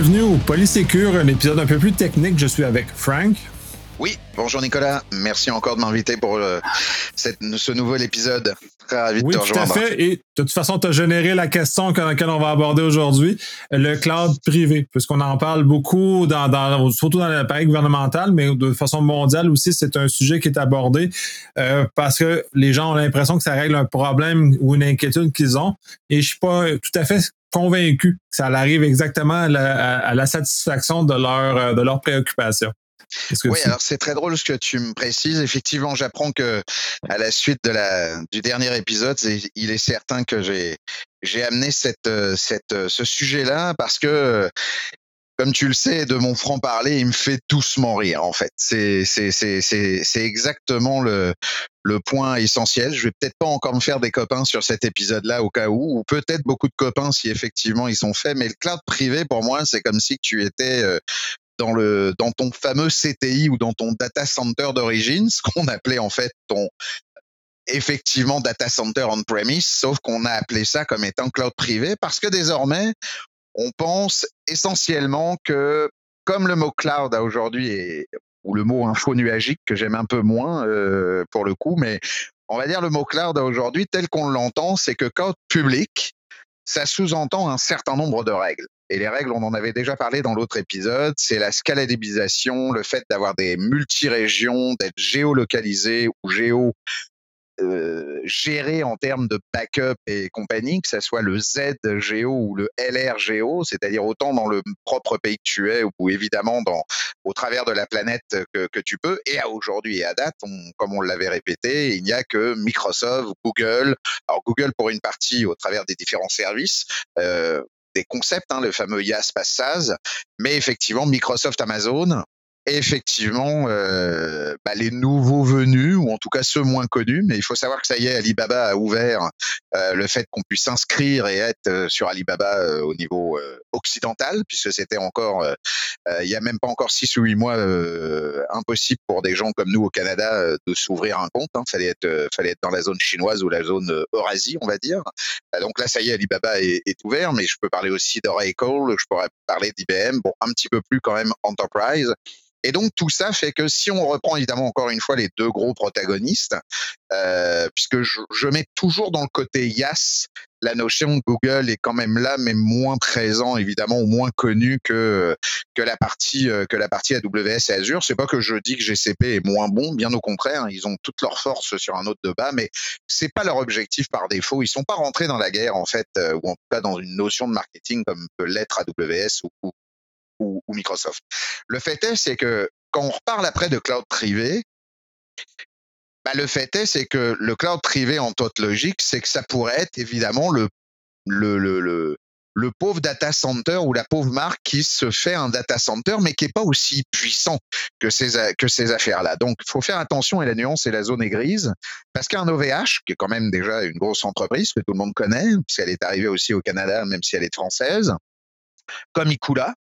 bienvenue au Polysécure, un épisode un peu plus technique. Je suis avec Frank. Oui, bonjour Nicolas. Merci encore de m'inviter pour euh, cette, ce nouvel épisode. Très ravi oui, de te rejoindre. Tout à fait. Et de toute façon, tu as généré la question dans laquelle on va aborder aujourd'hui, le cloud privé, puisqu'on en parle beaucoup, dans, dans, surtout dans l'appareil gouvernemental, mais de façon mondiale aussi, c'est un sujet qui est abordé euh, parce que les gens ont l'impression que ça règle un problème ou une inquiétude qu'ils ont. Et je suis pas tout à fait convaincu que ça arrive exactement à la, à la satisfaction de leur, de leurs préoccupations. Oui, alors c'est très drôle ce que tu me précises. Effectivement, j'apprends que à la suite de la du dernier épisode, il est certain que j'ai j'ai amené cette cette ce sujet-là parce que comme tu le sais, de mon franc parler, il me fait doucement rire en fait. C'est exactement le le point essentiel. Je vais peut-être pas encore me faire des copains sur cet épisode-là au cas où, ou peut-être beaucoup de copains si effectivement ils sont faits. Mais le cloud privé pour moi, c'est comme si tu étais dans le dans ton fameux CTI ou dans ton data center d'origine, ce qu'on appelait en fait ton effectivement data center on-premise, sauf qu'on a appelé ça comme étant cloud privé parce que désormais, on pense essentiellement que comme le mot cloud a aujourd'hui ou le mot info nuagique que j'aime un peu moins euh, pour le coup, mais on va dire le mot cloud aujourd'hui tel qu'on l'entend, c'est que cloud public, ça sous-entend un certain nombre de règles. Et les règles, on en avait déjà parlé dans l'autre épisode, c'est la scalabilisation, le fait d'avoir des multi-régions, d'être géolocalisé ou géo euh, géré en termes de backup et compagnie, que ce soit le Z Géo ou le LR Géo, c'est-à-dire autant dans le propre pays que tu es ou évidemment dans, au travers de la planète que, que tu peux. Et à aujourd'hui et à date, comme on l'avait répété, il n'y a que Microsoft, Google, alors Google pour une partie au travers des différents services, euh, des concepts, hein, le fameux IaaS PaaS, mais effectivement Microsoft, Amazon, effectivement euh, bah, les nouveaux venus ou en tout cas ceux moins connus mais il faut savoir que ça y est Alibaba a ouvert euh, le fait qu'on puisse s'inscrire et être euh, sur Alibaba euh, au niveau euh, occidental puisque c'était encore il y a même pas encore six ou huit mois impossible pour des gens comme nous au Canada de s'ouvrir un compte hein. fallait être fallait être dans la zone chinoise ou la zone Eurasie on va dire donc là ça y est Alibaba est, est ouvert mais je peux parler aussi d'Oracle je pourrais parler d'IBM bon un petit peu plus quand même Enterprise et donc tout ça fait que si on reprend évidemment encore une fois les deux gros protagonistes, euh, puisque je, je, mets toujours dans le côté IaaS, la notion de Google est quand même là, mais moins présent évidemment ou moins connu que que la partie euh, que la partie AWS et Azure. C'est pas que je dis que GCP est moins bon, bien au contraire, ils ont toute leur force sur un autre de bas, mais c'est pas leur objectif par défaut. Ils sont pas rentrés dans la guerre en fait, euh, ou en tout cas dans une notion de marketing comme peut l'être AWS ou, ou, ou Microsoft. Le fait est, c'est que quand on reparle après de cloud privé, bah, le fait est, c'est que le cloud privé en toute logique, c'est que ça pourrait être évidemment le, pauvre data center ou la pauvre marque qui se fait un data center, mais qui est pas aussi puissant que ces, que ces affaires-là. Donc, il faut faire attention et la nuance et la zone est grise, parce qu'un OVH, qui est quand même déjà une grosse entreprise que tout le monde connaît, puisqu'elle est arrivée aussi au Canada, même si elle est française, comme Ikula,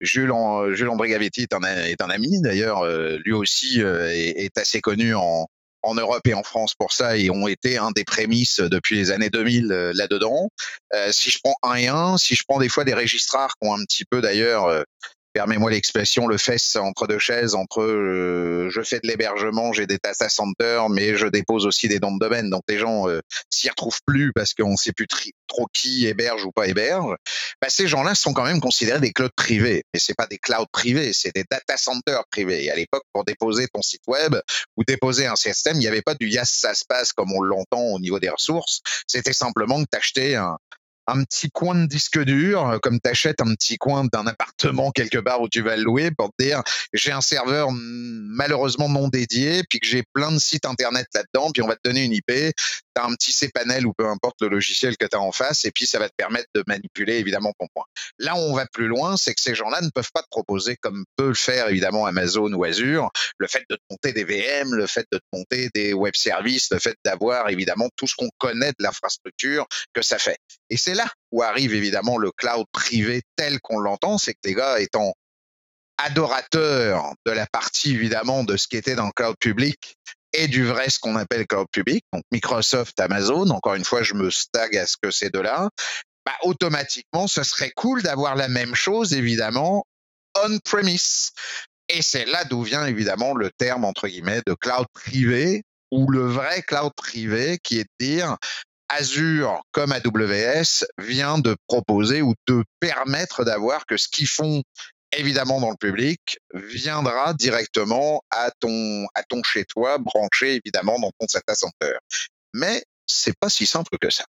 Jules, Jules est un, est un ami d'ailleurs, euh, lui aussi euh, est, est, assez connu en, en Europe et en France pour ça et ont été un des prémices depuis les années 2000 euh, là-dedans. Euh, si je prends un et un, si je prends des fois des registrars qui ont un petit peu d'ailleurs permets-moi l'expression, le fesse entre deux chaises, entre euh, je fais de l'hébergement, j'ai des data centers, mais je dépose aussi des noms de domaine. Donc les gens euh, s'y retrouvent plus parce qu'on ne sait plus trop qui héberge ou pas héberge. Bah, ces gens-là sont quand même considérés des clouds privés. Mais c'est pas des clouds privés, c'est des data centers privés. À l'époque, pour déposer ton site web ou déposer un système, il n'y avait pas du YAS ça se passe comme on l'entend au niveau des ressources. C'était simplement que tu achetais un, un petit coin de disque dur, euh, comme t'achètes un petit coin d'un appartement quelque part où tu vas le louer pour te dire j'ai un serveur malheureusement non dédié, puis que j'ai plein de sites internet là-dedans, puis on va te donner une IP, tu as un petit cPanel ou peu importe le logiciel que tu as en face, et puis ça va te permettre de manipuler évidemment ton point. Là où on va plus loin, c'est que ces gens-là ne peuvent pas te proposer, comme peut le faire évidemment Amazon ou Azure, le fait de te monter des VM, le fait de te monter des web services, le fait d'avoir évidemment tout ce qu'on connaît de l'infrastructure que ça fait. Et c'est là où arrive évidemment le cloud privé tel qu'on l'entend, c'est que les gars étant adorateurs de la partie évidemment de ce qui était dans le cloud public et du vrai ce qu'on appelle cloud public, donc Microsoft, Amazon, encore une fois je me stag à ce que ces deux-là, bah, automatiquement, ce serait cool d'avoir la même chose, évidemment, on-premise. Et c'est là d'où vient évidemment le terme, entre guillemets, de cloud privé, ou le vrai cloud privé, qui est de dire, Azure comme AWS vient de proposer ou de permettre d'avoir que ce qu'ils font évidemment dans le public viendra directement à ton à ton chez toi branché évidemment dans ton data center. Mais c'est pas si simple que ça.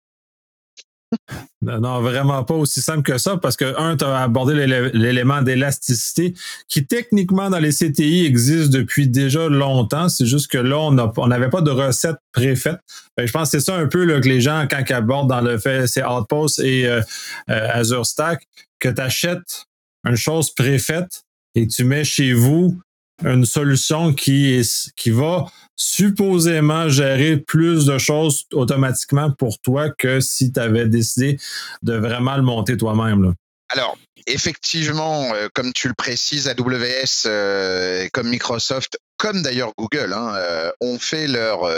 Non, vraiment pas aussi simple que ça, parce que, un, tu as abordé l'élément d'élasticité qui, techniquement, dans les CTI, existe depuis déjà longtemps. C'est juste que là, on n'avait pas de recette préfaite. Je pense que c'est ça un peu que les gens, quand ils abordent dans le fait, c'est Outpost et euh, euh, Azure Stack, que tu achètes une chose préfaite et tu mets chez vous une solution qui, va supposément gérer plus de choses automatiquement pour toi que si tu avais décidé de vraiment le monter toi-même. Alors, effectivement, euh, comme tu le précises, AWS, euh, comme Microsoft, comme d'ailleurs Google, hein, euh, ont fait leur.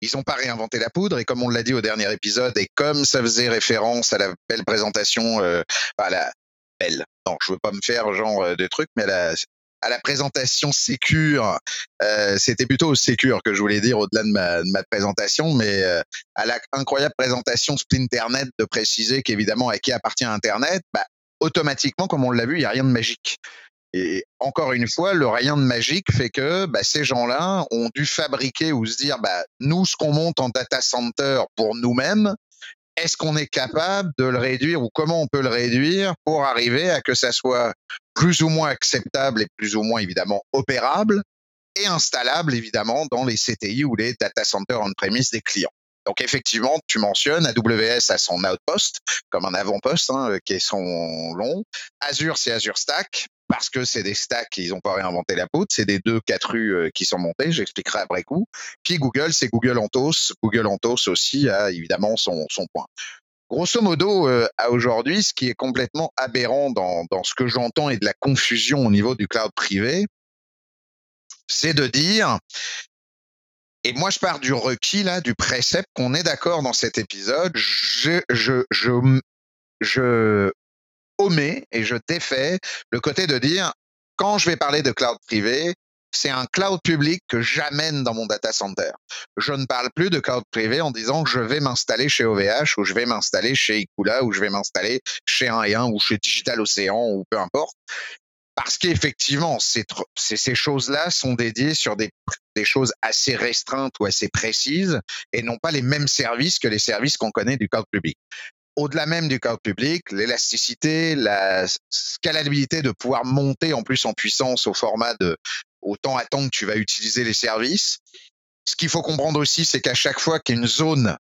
ils n'ont pas réinventé la poudre et comme on l'a dit au dernier épisode et comme ça faisait référence à la belle présentation, à la belle. Non, je veux pas me faire genre de trucs, mais à la, présentation Sécure, euh, c'était plutôt Sécure que je voulais dire au-delà de ma, de ma, présentation, mais euh, à la incroyable présentation Splinternet de préciser qu'évidemment à qui appartient Internet, bah, automatiquement, comme on l'a vu, il n'y a rien de magique. Et encore une fois, le rien de magique fait que bah, ces gens-là ont dû fabriquer ou se dire, bah, nous, ce qu'on monte en data center pour nous-mêmes, est-ce qu'on est capable de le réduire ou comment on peut le réduire pour arriver à que ça soit plus ou moins acceptable et plus ou moins évidemment opérable et installable évidemment dans les CTI ou les data centers on-premise des clients? Donc effectivement, tu mentionnes AWS a son outpost comme un avant-poste hein, qui est son long. Azure c'est Azure Stack parce que c'est des stacks, ils n'ont pas réinventé la poudre, c'est des deux quatre rues euh, qui sont montés, j'expliquerai après coup. Puis Google, c'est Google Anthos. Google Anthos aussi a évidemment son, son point. Grosso modo, euh, à aujourd'hui, ce qui est complètement aberrant dans, dans ce que j'entends et de la confusion au niveau du cloud privé, c'est de dire, et moi je pars du requis là, du précepte qu'on est d'accord dans cet épisode, je, je, je, je omets et je défais le côté de dire, quand je vais parler de cloud privé, c'est un cloud public que j'amène dans mon data center. Je ne parle plus de cloud privé en disant que je vais m'installer chez OVH ou je vais m'installer chez Ikula ou je vais m'installer chez 1 et 1 ou chez Digital Ocean ou peu importe. Parce qu'effectivement, ces, choses-là sont dédiées sur des, choses assez restreintes ou assez précises et non pas les mêmes services que les services qu'on connaît du cloud public au-delà même du cloud public, l'élasticité, la scalabilité de pouvoir monter en plus en puissance au format de autant attendre que tu vas utiliser les services. Ce qu'il faut comprendre aussi, c'est qu'à chaque fois qu'une zone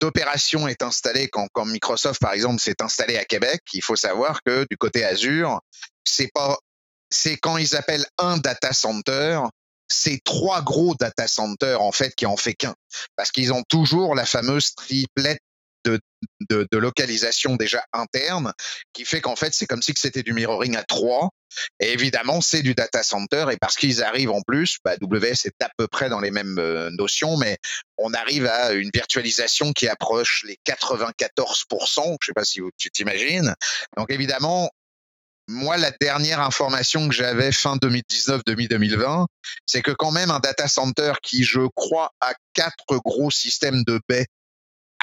d'opération est installée, quand, quand Microsoft par exemple s'est installé à Québec, il faut savoir que du côté Azure, c'est pas, c'est quand ils appellent un data center, c'est trois gros data centers en fait qui en fait qu'un, parce qu'ils ont toujours la fameuse triplette de, de, de, localisation déjà interne qui fait qu'en fait c'est comme si c'était du mirroring à trois. Et évidemment c'est du data center et parce qu'ils arrivent en plus bah, WS est à peu près dans les mêmes euh, notions mais on arrive à une virtualisation qui approche les 94% je sais pas si tu t'imagines. Donc évidemment moi, la dernière information que j'avais fin 2019, demi 2020, c'est que quand même un data center qui, je crois, a quatre gros systèmes de baies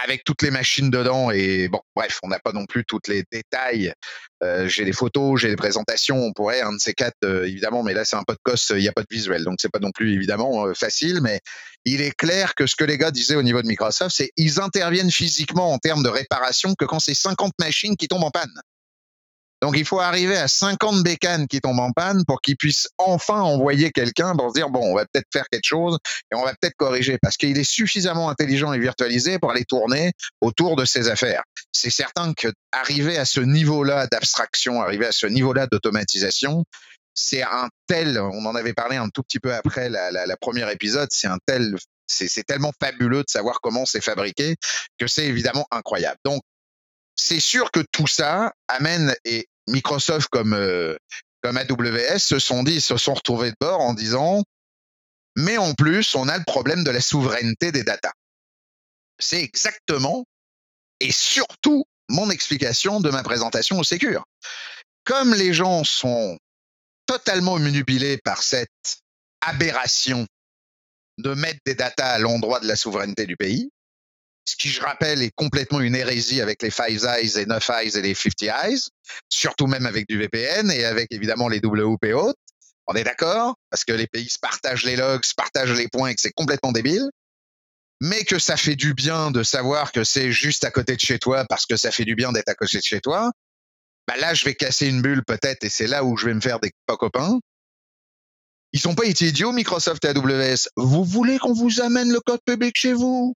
avec toutes les machines dedans et bon bref on n'a pas non plus tous les détails. Euh, j'ai des photos j'ai des présentations on pourrait un de ces quatre euh, évidemment mais là c'est un podcast il n'y a pas de visuel donc c'est pas non plus évidemment euh, facile mais il est clair que ce que les gars disaient au niveau de Microsoft c'est ils interviennent physiquement en termes de réparation que quand c'est 50 machines qui tombent en panne donc il faut arriver à 50 bécanes qui tombent en panne pour qu'ils puissent enfin envoyer quelqu'un pour se dire bon on va peut-être faire quelque chose et on va peut-être corriger parce qu'il est suffisamment intelligent et virtualisé pour aller tourner autour de ses affaires. C'est certain que arriver à ce niveau-là d'abstraction, arriver à ce niveau-là d'automatisation, c'est un tel, on en avait parlé un tout petit peu après la, la, première épisode, c'est un tel, c'est tellement fabuleux de savoir comment c'est fabriqué que c'est évidemment incroyable. Donc c'est sûr que tout ça amène et Microsoft comme euh, AWS se sont dit, se sont retrouvés de bord en disant, mais en plus, on a le problème de la souveraineté des datas. C'est exactement et surtout mon explication de ma présentation au Sécure. Comme les gens sont totalement omnubilés par cette aberration de mettre des datas à l'endroit de la souveraineté du pays, ce qui, je rappelle, est complètement une hérésie avec les Five Eyes et Neuf Eyes et les 50 Eyes, surtout même avec du VPN et avec évidemment les WP hautes. On est d'accord? Parce que les pays se partagent les logs, se partagent les points et que c'est complètement débile. Mais que ça fait du bien de savoir que c'est juste à côté de chez toi parce que ça fait du bien d'être à côté de chez toi. Bah là, je vais casser une bulle peut-être et c'est là où je vais me faire des copains. Ils sont pas idiots, Microsoft et AWS. Vous voulez qu'on vous amène le code public chez vous?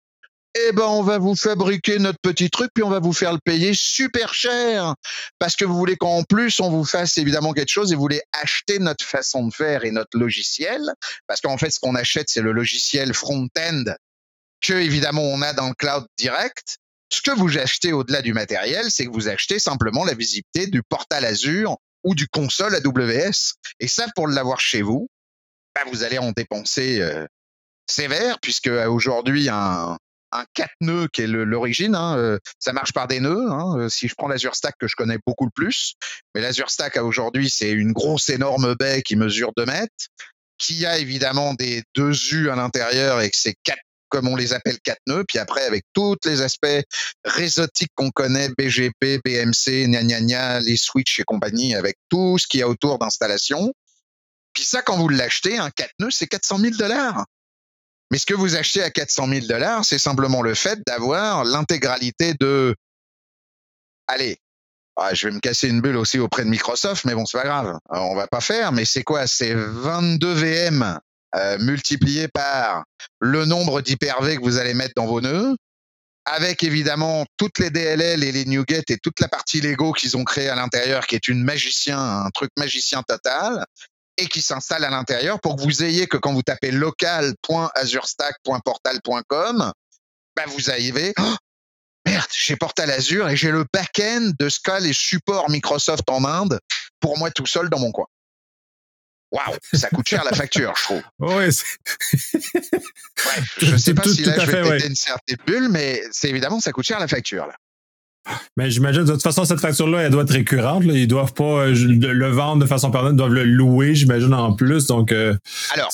Eh ben, on va vous fabriquer notre petit truc, puis on va vous faire le payer super cher. Parce que vous voulez qu'en plus, on vous fasse évidemment quelque chose et vous voulez acheter notre façon de faire et notre logiciel. Parce qu'en fait, ce qu'on achète, c'est le logiciel front-end que, évidemment, on a dans le cloud direct. Ce que vous achetez au-delà du matériel, c'est que vous achetez simplement la visibilité du portal Azure ou du console AWS. Et ça, pour l'avoir chez vous, bah, vous allez en dépenser euh, sévère, puisque euh, aujourd'hui, un, un 4 nœuds qui est l'origine. Hein, euh, ça marche par des nœuds. Hein, euh, si je prends l'Azure Stack que je connais beaucoup le plus, mais l'Azure Stack aujourd'hui c'est une grosse énorme baie qui mesure 2 mètres, qui a évidemment des deux U à l'intérieur et que c'est quatre comme on les appelle quatre nœuds, puis après avec tous les aspects réseautiques qu'on connaît, BGP, BMC, gna gna les switches et compagnie, avec tout ce qu'il y a autour d'installation. Puis ça, quand vous l'achetez, un 4 nœuds, c'est 400 000 dollars. Mais ce que vous achetez à 400 000 dollars, c'est simplement le fait d'avoir l'intégralité de, allez, ah, je vais me casser une bulle aussi auprès de Microsoft, mais bon, c'est pas grave. on va pas faire, mais c'est quoi? C'est 22 VM euh, multiplié par le nombre d'hyper-V que vous allez mettre dans vos nœuds, avec évidemment toutes les DLL et les NuGet et toute la partie Lego qu'ils ont créé à l'intérieur, qui est une magicien, un truc magicien total, et qui s'installe à l'intérieur pour que vous ayez que quand vous tapez local.azurestack.portal.com, bah vous arrivez, oh, merde, j'ai Portal Azure et j'ai le back-end de ce qu'a les supports Microsoft en Inde pour moi tout seul dans mon coin. Waouh, ça coûte cher la facture, je trouve. Oui. je sais pas si là je vais péter une certaine bulle, mais c'est évidemment ça coûte cher la facture là. Mais j'imagine, de toute façon, cette facture-là, elle doit être récurrente. Là. Ils doivent pas euh, le vendre de façon permanente, ils doivent le louer, j'imagine, en plus. Donc, euh, Alors,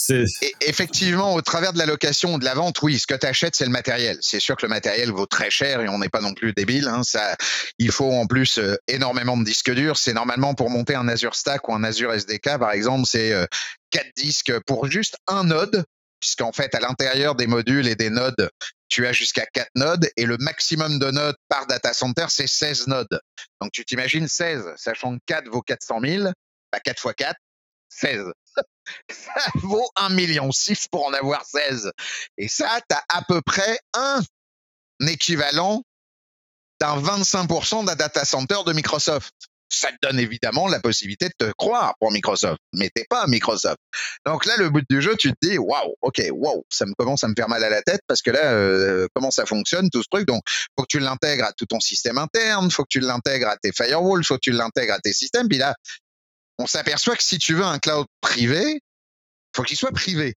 effectivement, au travers de la location ou de la vente, oui, ce que tu achètes, c'est le matériel. C'est sûr que le matériel vaut très cher et on n'est pas non plus débile. Hein. Ça, il faut en plus euh, énormément de disques durs. C'est normalement pour monter un Azure Stack ou un Azure SDK, par exemple, c'est quatre disques pour juste un node puisqu'en fait, à l'intérieur des modules et des nodes, tu as jusqu'à 4 nodes et le maximum de nodes par data center, c'est 16 nodes. Donc tu t'imagines 16, sachant que 4 vaut 400 000, bah 4 fois 4, 16. ça vaut 1 million 6 pour en avoir 16. Et ça, tu as à peu près un équivalent d'un 25% d'un data center de Microsoft ça te donne évidemment la possibilité de te croire pour Microsoft, mais t'es pas Microsoft. Donc là, le but du jeu, tu te dis, waouh, ok, waouh, ça me commence à me faire mal à la tête parce que là, euh, comment ça fonctionne tout ce truc? Donc, faut que tu l'intègres à tout ton système interne, faut que tu l'intègres à tes firewalls, faut que tu l'intègres à tes systèmes. Puis là, on s'aperçoit que si tu veux un cloud privé, faut qu'il soit privé.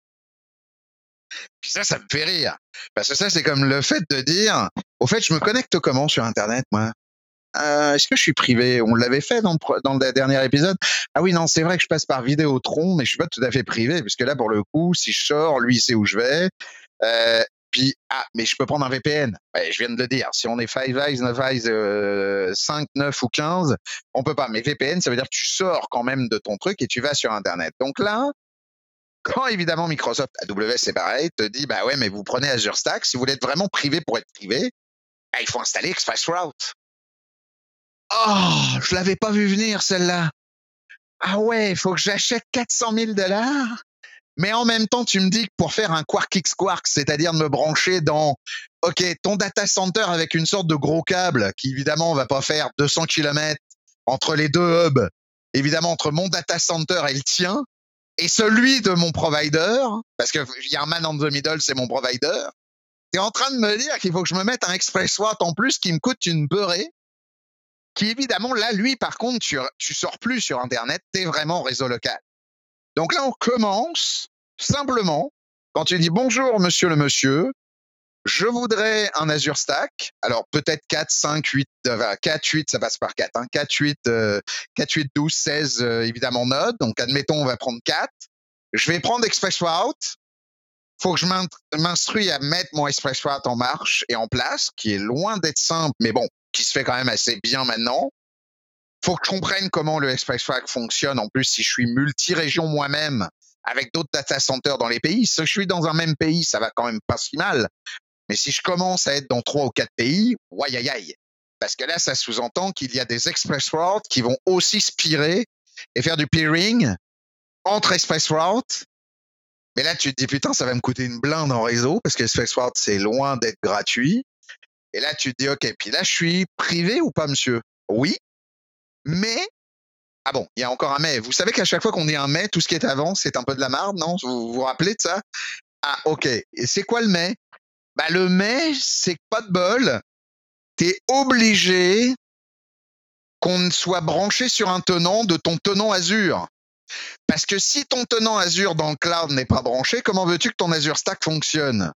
Puis ça, ça me fait rire. Parce que ça, c'est comme le fait de dire, au fait, je me connecte comment sur Internet, moi? Euh, est-ce que je suis privé? On l'avait fait dans le, dernier épisode. Ah oui, non, c'est vrai que je passe par Vidéotron, mais je suis pas tout à fait privé, puisque là, pour le coup, si je sors, lui, il sait où je vais. Euh, puis, ah, mais je peux prendre un VPN. Je viens de le dire. Si on est 5 eyes, 9 eyes, euh, 5, 9 ou 15, on peut pas. Mais VPN, ça veut dire que tu sors quand même de ton truc et tu vas sur Internet. Donc là, quand évidemment Microsoft, AWS, c'est pareil, te dit, bah ouais, mais vous prenez Azure Stack, si vous voulez être vraiment privé pour être privé, bah, il faut installer Oh, je l'avais pas vu venir celle-là. Ah ouais, faut que j'achète 400 000 dollars. Mais en même temps, tu me dis que pour faire un Quark X Quark, c'est-à-dire de me brancher dans, OK, ton data center avec une sorte de gros câble qui évidemment va pas faire 200 km entre les deux hubs, évidemment entre mon data center et le tien, et celui de mon provider, parce qu'il y a un man in the middle, c'est mon provider. Tu es en train de me dire qu'il faut que je me mette un ExpressWatt en plus qui me coûte une beurrée qui évidemment, là, lui, par contre, tu, tu sors plus sur Internet, tu es vraiment réseau local. Donc là, on commence simplement, quand tu dis bonjour, monsieur le monsieur, je voudrais un Azure Stack. Alors peut-être 4, 5, 8, 4, 8, ça passe par 4. Hein, 4, 8, 4, 8, 12, 16, évidemment Node. Donc admettons, on va prendre 4. Je vais prendre Express Route. Faut que je m'instruis à mettre mon Express Route en marche et en place, qui est loin d'être simple, mais bon, qui se fait quand même assez bien maintenant. Faut que je comprenne comment le Express fonctionne. En plus, si je suis multi-région moi-même, avec d'autres data centers dans les pays. Si je suis dans un même pays, ça va quand même pas si mal. Mais si je commence à être dans trois ou quatre pays, aïe aïe aïe. Parce que là, ça sous-entend qu'il y a des express routes qui vont aussi spirer et faire du peering entre express routes. Mais là, tu te dis, putain, ça va me coûter une blinde en réseau parce que express route, c'est loin d'être gratuit. Et là, tu te dis, OK, puis là, je suis privé ou pas, monsieur? Oui. Mais ah bon, il y a encore un mais. Vous savez qu'à chaque fois qu'on dit un mais, tout ce qui est avant, c'est un peu de la marde, non? Vous vous rappelez de ça? Ah, ok. Et c'est quoi le mais? Bah le mais, c'est pas de bol. T'es obligé qu'on soit branché sur un tenant de ton tenant Azure. Parce que si ton tenant Azure dans le cloud n'est pas branché, comment veux-tu que ton Azure Stack fonctionne?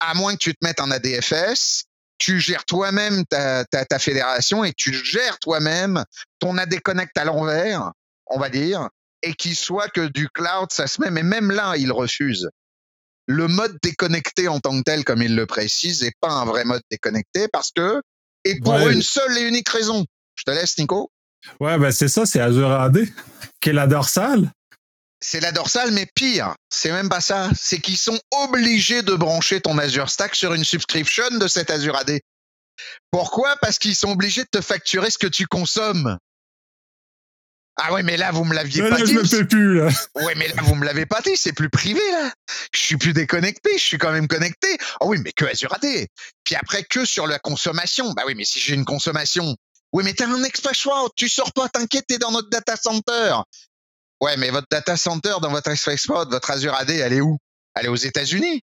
À moins que tu te mettes un ADFS, tu gères toi-même ta, ta, fédération et tu gères toi-même ton AD Connect à l'envers, on va dire, et qu'il soit que du cloud, ça se met, mais même là, il refuse. Le mode déconnecté en tant que tel, comme il le précise, n'est pas un vrai mode déconnecté parce que, et pour une seule et unique raison. Je te laisse, Nico. Ouais, ben c'est ça, c'est Azure AD, qui est la dorsale c'est la dorsale, mais pire, c'est même pas ça. C'est qu'ils sont obligés de brancher ton Azure Stack sur une subscription de cet Azure AD. Pourquoi? Parce qu'ils sont obligés de te facturer ce que tu consommes. Ah ouais, mais là, vous me l'aviez pas dit. Je me fais plus, là. Ouais, mais là, vous me l'avez pas dit, c'est plus privé, là. Je suis plus déconnecté, je suis quand même connecté. Oh oui, mais que Azure AD. Puis après, que sur la consommation. Bah oui, mais si j'ai une consommation. Oui, mais t'as un express route, tu sors pas, t'inquiète, t'es dans notre data center. Ouais, mais votre data center dans votre Express votre Azure AD, elle est où? Elle est aux États-Unis.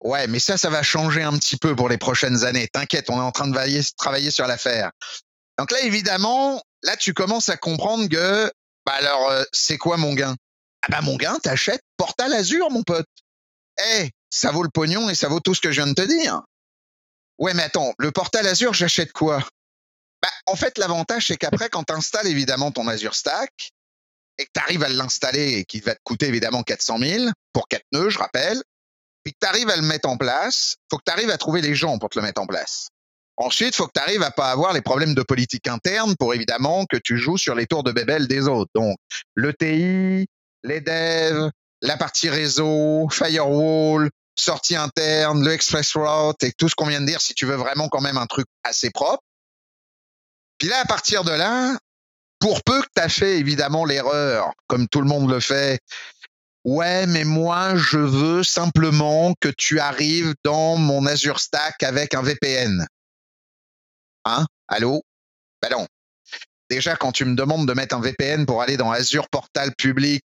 Ouais, mais ça, ça va changer un petit peu pour les prochaines années. T'inquiète, on est en train de travailler sur l'affaire. Donc là, évidemment, là, tu commences à comprendre que, bah alors, euh, c'est quoi mon gain? Ah bah mon gain, t'achètes Portal Azure, mon pote. Eh, ça vaut le pognon et ça vaut tout ce que je viens de te dire. Ouais, mais attends, le Portal Azure, j'achète quoi? Bah, en fait, l'avantage, c'est qu'après, quand tu installes évidemment ton Azure Stack, et que tu arrives à l'installer et qu'il va te coûter évidemment 400 000 pour quatre nœuds, je rappelle, puis que tu arrives à le mettre en place, faut que tu arrives à trouver les gens pour te le mettre en place. Ensuite, faut que tu arrives à pas avoir les problèmes de politique interne pour évidemment que tu joues sur les tours de bébel des autres. Donc, l'ETI, les devs, la partie réseau, firewall, sortie interne, le express route et tout ce qu'on vient de dire si tu veux vraiment quand même un truc assez propre. Puis là, à partir de là, pour peu que tu as fait évidemment l'erreur, comme tout le monde le fait, ouais, mais moi, je veux simplement que tu arrives dans mon Azure Stack avec un VPN. Hein? Allô? Ben non. Déjà, quand tu me demandes de mettre un VPN pour aller dans Azure Portal Public,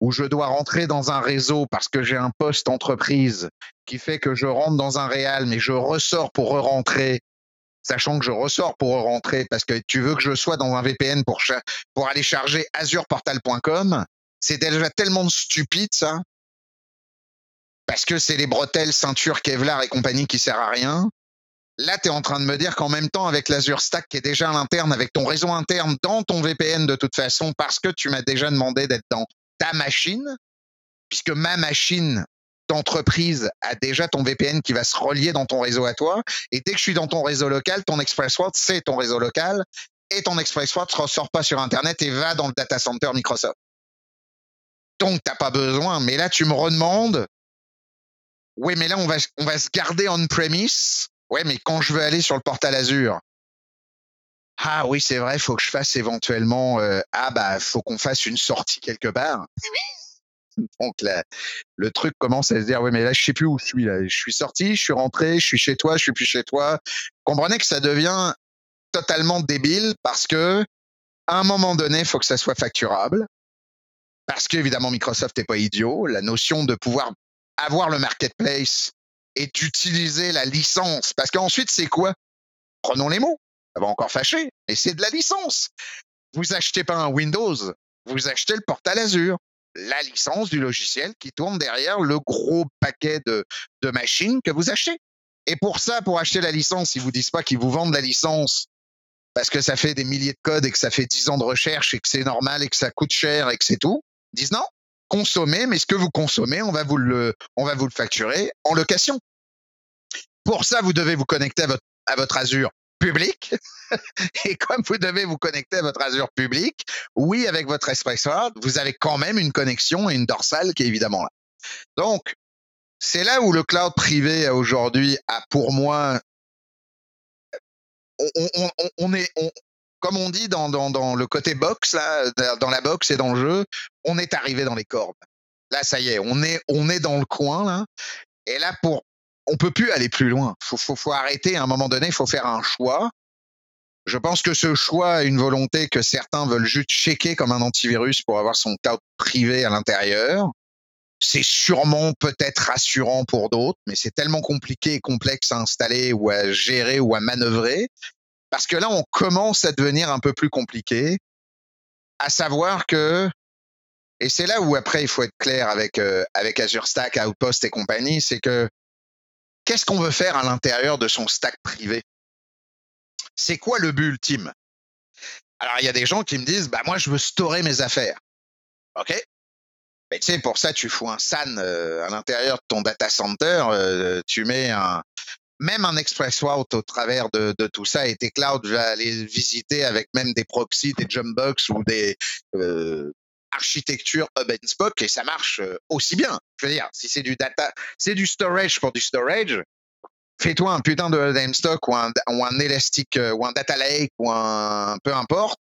où je dois rentrer dans un réseau parce que j'ai un poste entreprise qui fait que je rentre dans un réal, mais je ressors pour re-rentrer sachant que je ressors pour rentrer parce que tu veux que je sois dans un VPN pour, aller charger azureportal.com, c'est déjà tellement stupide ça. Parce que c'est les bretelles, ceintures, Kevlar et compagnie qui sert à rien. Là, tu es en train de me dire qu'en même temps, avec l'Azure Stack qui est déjà à l'interne, avec ton réseau interne dans ton VPN de toute façon, parce que tu m'as déjà demandé d'être dans ta machine, puisque ma machine d'entreprise a déjà ton VPN qui va se relier dans ton réseau à toi. Et dès que je suis dans ton réseau local, ton ExpressWord, c'est ton réseau local. Et ton ExpressWord ne ressort pas sur Internet et va dans le data center Microsoft. Donc, tu n'as pas besoin. Mais là, tu me redemandes. Oui, mais là, on va, on va se garder on-premise. Oui, mais quand je veux aller sur le portal Azure, ah oui, c'est vrai, il faut que je fasse éventuellement. Euh, ah bah, faut qu'on fasse une sortie quelque part. Donc le truc commence à se dire, oui, mais là, je sais plus où je suis. Là. Je suis sorti, je suis rentré, je suis chez toi, je suis plus chez toi. Comprenez que ça devient totalement débile parce que à un moment donné, il faut que ça soit facturable. Parce qu'évidemment, Microsoft n'est pas idiot. La notion de pouvoir avoir le marketplace et d'utiliser la licence. Parce qu'ensuite, c'est quoi? Prenons les mots. Ça va encore fâcher, mais c'est de la licence. Vous achetez pas un Windows, vous achetez le portal Azure la licence du logiciel qui tourne derrière le gros paquet de, de machines que vous achetez. Et pour ça, pour acheter la licence, ils vous disent pas qu'ils vous vendent la licence parce que ça fait des milliers de codes et que ça fait 10 ans de recherche et que c'est normal et que ça coûte cher et que c'est tout. Ils disent non, consommez, mais ce que vous consommez, on va vous le, on va vous le facturer en location. Pour ça, vous devez vous connecter à votre, à votre Azure public. et comme vous devez vous connecter à votre Azure public, oui, avec votre Espresso, vous avez quand même une connexion et une dorsale qui est évidemment là. Donc, c'est là où le cloud privé aujourd'hui a pour moi on, est, comme on dit dans, dans, le côté box, dans la box et dans le jeu, on est arrivé dans les cordes. Là, ça y est, on est, on est dans le coin, là. Et là, pour, on peut plus aller plus loin. Faut, faut, faut arrêter. À un moment donné, il faut faire un choix. Je pense que ce choix une volonté que certains veulent juste checker comme un antivirus pour avoir son cloud privé à l'intérieur. C'est sûrement peut-être rassurant pour d'autres, mais c'est tellement compliqué et complexe à installer ou à gérer ou à manœuvrer. Parce que là, on commence à devenir un peu plus compliqué, à savoir que, et c'est là où après il faut être clair avec, euh, avec Azure Stack, Outpost et compagnie, c'est que qu'est-ce qu'on veut faire à l'intérieur de son stack privé? C'est quoi le but ultime? Alors, il y a des gens qui me disent, bah moi, je veux storer mes affaires. OK? Mais tu sais, pour ça, tu fous un SAN euh, à l'intérieur de ton data center, euh, tu mets même un express route au travers de, tout ça et tes clouds va aller visiter avec même des proxys, des jumpbox ou des euh, architectures hub and spoke et ça marche aussi bien. Je veux dire, si c'est du data, c'est du storage pour du storage, fais-toi un putain de hub stock ou un, ou un Elastic ou un data lake ou un peu importe.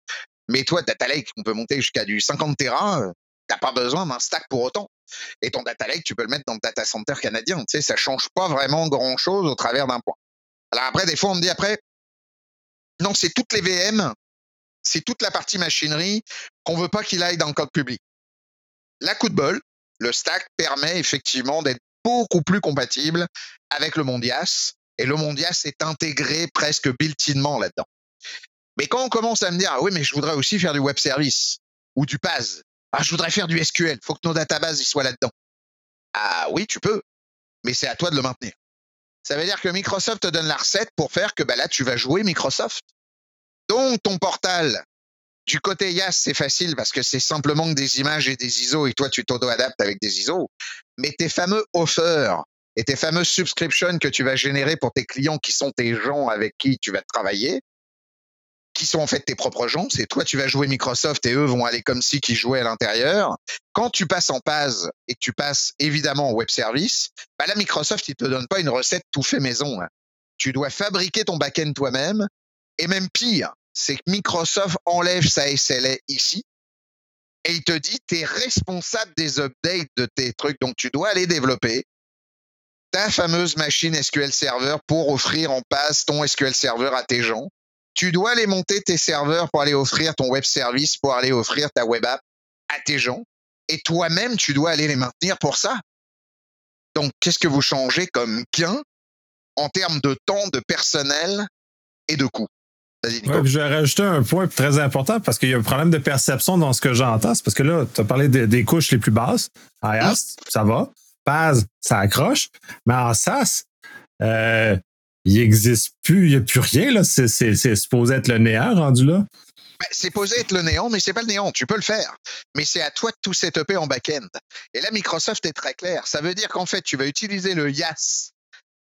Mais toi, data lake, on peut monter jusqu'à du 50 Tera n'as pas besoin d'un stack pour autant. Et ton data lake, tu peux le mettre dans le data center canadien. Tu sais, ça change pas vraiment grand chose au travers d'un point. Alors après, des fois, on me dit après, non, c'est toutes les VM, c'est toute la partie machinerie qu'on veut pas qu'il aille dans le code public. La coup de bol, le stack permet effectivement d'être beaucoup plus compatible avec le Mondias. Et le Mondias est intégré presque built-inement là-dedans. Mais quand on commence à me dire, ah oui, mais je voudrais aussi faire du web service ou du PAS, ah, je voudrais faire du SQL. Faut que nos databases y soient là-dedans. Ah oui, tu peux, mais c'est à toi de le maintenir. Ça veut dire que Microsoft te donne la recette pour faire que bah là, tu vas jouer Microsoft. Donc, ton portal, du côté YAS, c'est facile parce que c'est simplement des images et des ISO et toi, tu t'auto-adaptes avec des ISO. Mais tes fameux offers et tes fameuses subscriptions que tu vas générer pour tes clients qui sont tes gens avec qui tu vas travailler, qui sont en fait tes propres gens. C'est toi, tu vas jouer Microsoft et eux vont aller comme si qui jouaient à l'intérieur. Quand tu passes en PAS et que tu passes évidemment en web service, bah là, Microsoft, il te donne pas une recette tout fait maison. Hein. Tu dois fabriquer ton back-end toi-même. Et même pire, c'est que Microsoft enlève sa SLA ici et il te dit, tu es responsable des updates de tes trucs. Donc, tu dois aller développer ta fameuse machine SQL Server pour offrir en passe ton SQL Server à tes gens tu dois aller monter tes serveurs pour aller offrir ton web service, pour aller offrir ta web app à tes gens. Et toi-même, tu dois aller les maintenir pour ça. Donc, qu'est-ce que vous changez comme gain en termes de temps, de personnel et de coût? Je vais rajouter un point très important parce qu'il y a un problème de perception dans ce que j'entends. C'est parce que là, tu as parlé des, couches les plus basses. IaaS, ça va. PAS, ça accroche. Mais en SaaS, euh, il n'existe plus, il n'y a plus rien, là. C'est, supposé être le néant rendu là. Ben, c'est supposé être le néant, mais c'est pas le néant. Tu peux le faire. Mais c'est à toi de tout setuper en back-end. Et là, Microsoft est très clair. Ça veut dire qu'en fait, tu vas utiliser le YAS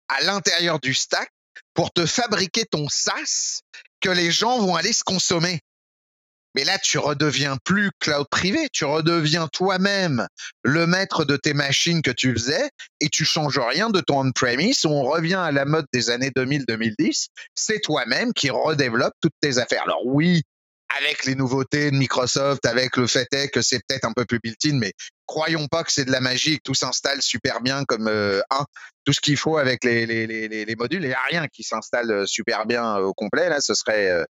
à l'intérieur du stack pour te fabriquer ton SaaS que les gens vont aller se consommer. Mais là, tu redeviens plus cloud privé, tu redeviens toi-même le maître de tes machines que tu faisais et tu changes rien de ton on-premise. On revient à la mode des années 2000-2010. C'est toi-même qui redéveloppe toutes tes affaires. Alors oui, avec les nouveautés de Microsoft, avec le fait est que c'est peut-être un peu plus built-in, mais croyons pas que c'est de la magie que tout s'installe super bien comme euh, un, tout ce qu'il faut avec les, les, les, les modules. Il n'y a rien qui s'installe euh, super bien au complet. Là, ce serait euh,